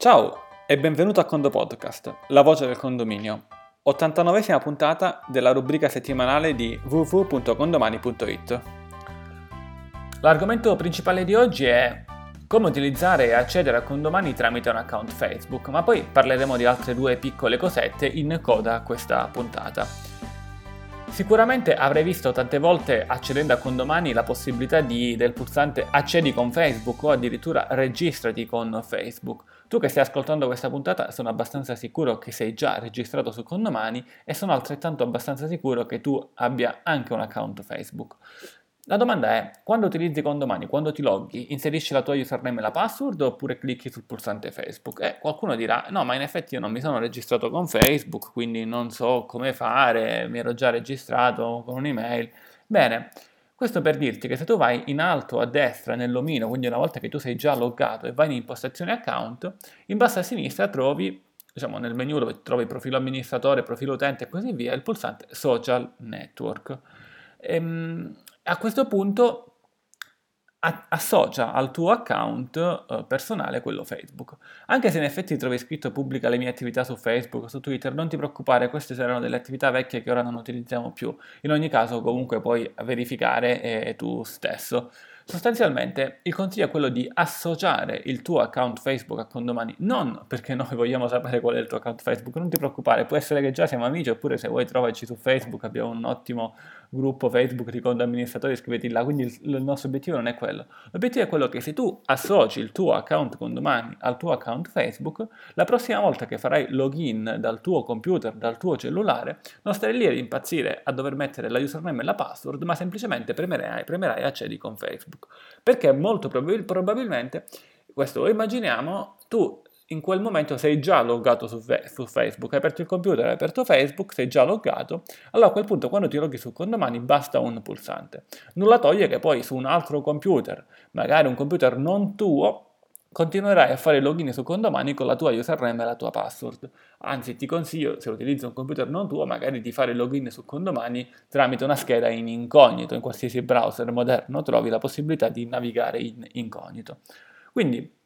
Ciao e benvenuto a Condo Podcast, la voce del condominio, 89esima puntata della rubrica settimanale di www.condomani.it. L'argomento principale di oggi è come utilizzare e accedere a condomani tramite un account Facebook, ma poi parleremo di altre due piccole cosette in coda a questa puntata. Sicuramente avrei visto tante volte accedendo a condomani la possibilità di, del pulsante accedi con Facebook o addirittura registrati con Facebook. Tu che stai ascoltando questa puntata sono abbastanza sicuro che sei già registrato su condomani e sono altrettanto abbastanza sicuro che tu abbia anche un account Facebook. La domanda è, quando utilizzi condomani, quando ti loghi, inserisci la tua username e la password oppure clicchi sul pulsante Facebook? E qualcuno dirà, no, ma in effetti io non mi sono registrato con Facebook, quindi non so come fare, mi ero già registrato con un'email. Bene, questo per dirti che se tu vai in alto a destra nell'omino, quindi una volta che tu sei già loggato e vai in impostazione account, in basso a sinistra trovi, diciamo nel menu dove trovi profilo amministratore, profilo utente e così via, il pulsante social network. Ehm, a questo punto associa al tuo account uh, personale quello Facebook. Anche se in effetti trovi scritto pubblica le mie attività su Facebook, su Twitter, non ti preoccupare, queste saranno delle attività vecchie che ora non utilizziamo più. In ogni caso comunque puoi verificare eh, tu stesso. Sostanzialmente il consiglio è quello di associare il tuo account Facebook a Condomani, non perché noi vogliamo sapere qual è il tuo account Facebook, non ti preoccupare, può essere che già siamo amici oppure se vuoi trovarci su Facebook, abbiamo un ottimo gruppo Facebook di conto amministratori, iscriviti là, quindi il, il, nostro obiettivo non è quello. L'obiettivo è quello che se tu associ il tuo account Condomani al tuo account Facebook, la prossima volta che farai login dal tuo computer, dal tuo cellulare, non stai lì ad impazzire a dover mettere la username e la password, ma semplicemente premerai, premerai accedi con Facebook. Facebook, perché molto probabil- probabilmente, questo lo immaginiamo, tu in quel momento sei già loggato su, su, Facebook, hai aperto il computer, hai aperto Facebook, sei già loggato, allora a quel punto quando ti loghi su condomani basta un pulsante. Nulla toglie che poi su un altro computer, magari un computer non tuo, continuerai a fare login su condomani con la tua username e la tua password. Anzi, ti consiglio, se utilizzi un computer non tuo, magari di fare login su condomani tramite una scheda in incognito. In qualsiasi browser moderno trovi la possibilità di navigare in incognito. Quindi,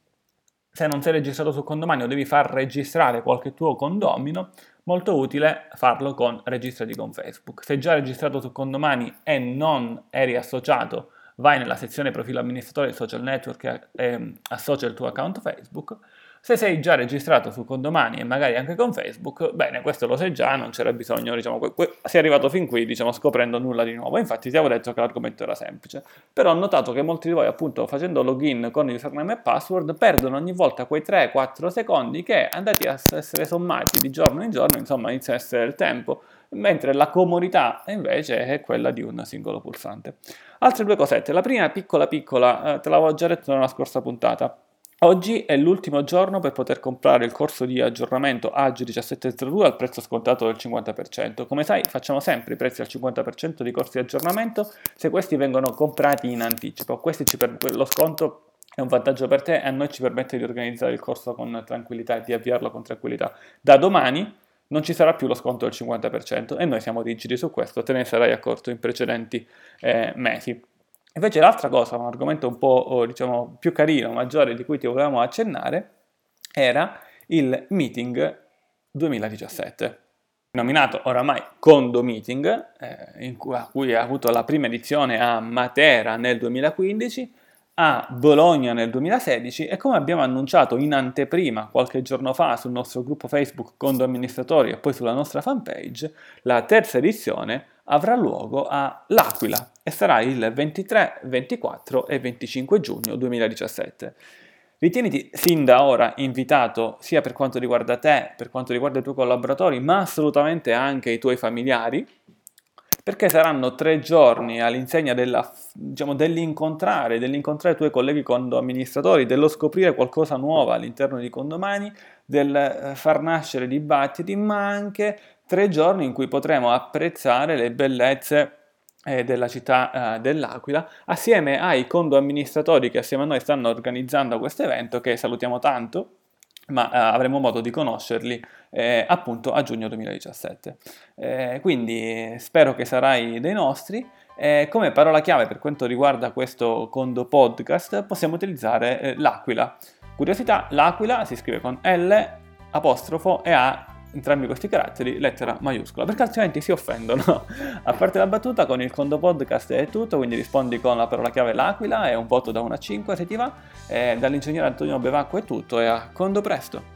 se non sei registrato su condomani o devi far registrare qualche tuo condomino, molto utile farlo con registrati con Facebook. Se già registrato su condomani e non eri associato vai nella sezione profilo amministratore social network e ehm, associa il tuo account Facebook. Se sei già registrato su Condomani e magari anche con Facebook, bene, questo lo sai già, non c'era bisogno, diciamo, sei arrivato fin qui, diciamo, scoprendo nulla di nuovo. Infatti ti avevo detto che l'argomento era semplice, però ho notato che molti di voi, appunto, facendo login con username e password, perdono ogni volta quei 3-4 secondi che, andati a essere sommati di giorno in giorno, insomma, inizia a essere il tempo mentre la comodità invece è quella di un singolo pulsante. Altre due cosette, la prima piccola piccola, eh, te l'avevo già detto nella scorsa puntata, Oggi è l'ultimo giorno per poter comprare il corso di aggiornamento AGI 1702 al prezzo scontato del 50%. Come sai facciamo sempre i prezzi al 50% di corsi di aggiornamento se questi vengono comprati in anticipo. Per... lo sconto è un vantaggio per te e a noi ci permette di organizzare il corso con tranquillità e di avviarlo con tranquillità. Da domani non ci sarà più lo sconto del 50% e noi siamo rigidi su questo, te ne sarai accorto in precedenti eh, mesi. Invece l'altra cosa, un argomento un po' oh, diciamo, più carino, maggiore di cui ti volevamo accennare, era il meeting 2017 nominato oramai Condo Meeting, eh, cui, a cui ha avuto la prima edizione a Matera nel 2015, a Bologna nel 2016 e come abbiamo annunciato in anteprima qualche giorno fa sul nostro gruppo Facebook Condo Amministratori e poi sulla nostra fanpage, la terza edizione avrà luogo a L'Aquila e sarà il 23, 24 e 25 giugno 2017. Ritieniti sin da ora invitato sia per quanto riguarda te, per quanto riguarda i tuoi collaboratori, ma assolutamente anche i tuoi familiari, perché saranno tre giorni all'insegna della, diciamo, dell'incontrare, dell'incontrare i tuoi colleghi condoamministratori, dello scoprire qualcosa nuovo all'interno di condomani, del eh, far nascere dibattiti, ma anche tre giorni in cui potremo apprezzare le bellezze eh, della città eh, dell'Aquila, assieme ai condoamministratori che assieme a noi stanno organizzando questo evento, che salutiamo tanto, ma eh, avremo modo di conoscerli eh, appunto a giugno 2017. Eh, quindi spero che sarai dei nostri. come parola chiave per quanto riguarda questo Condo Podcast possiamo utilizzare eh, l'aquila. Curiosità, l'aquila si scrive con L, apostrofo e A entrambi questi caratteri, lettera maiuscola, perché altrimenti si offendono. a parte la battuta, con il Condo Podcast è tutto, quindi rispondi con la parola chiave l'aquila e un voto da 1 a 5 se ti va. E dall'ingegnere Antonio Bevacco è tutto e a Condo presto!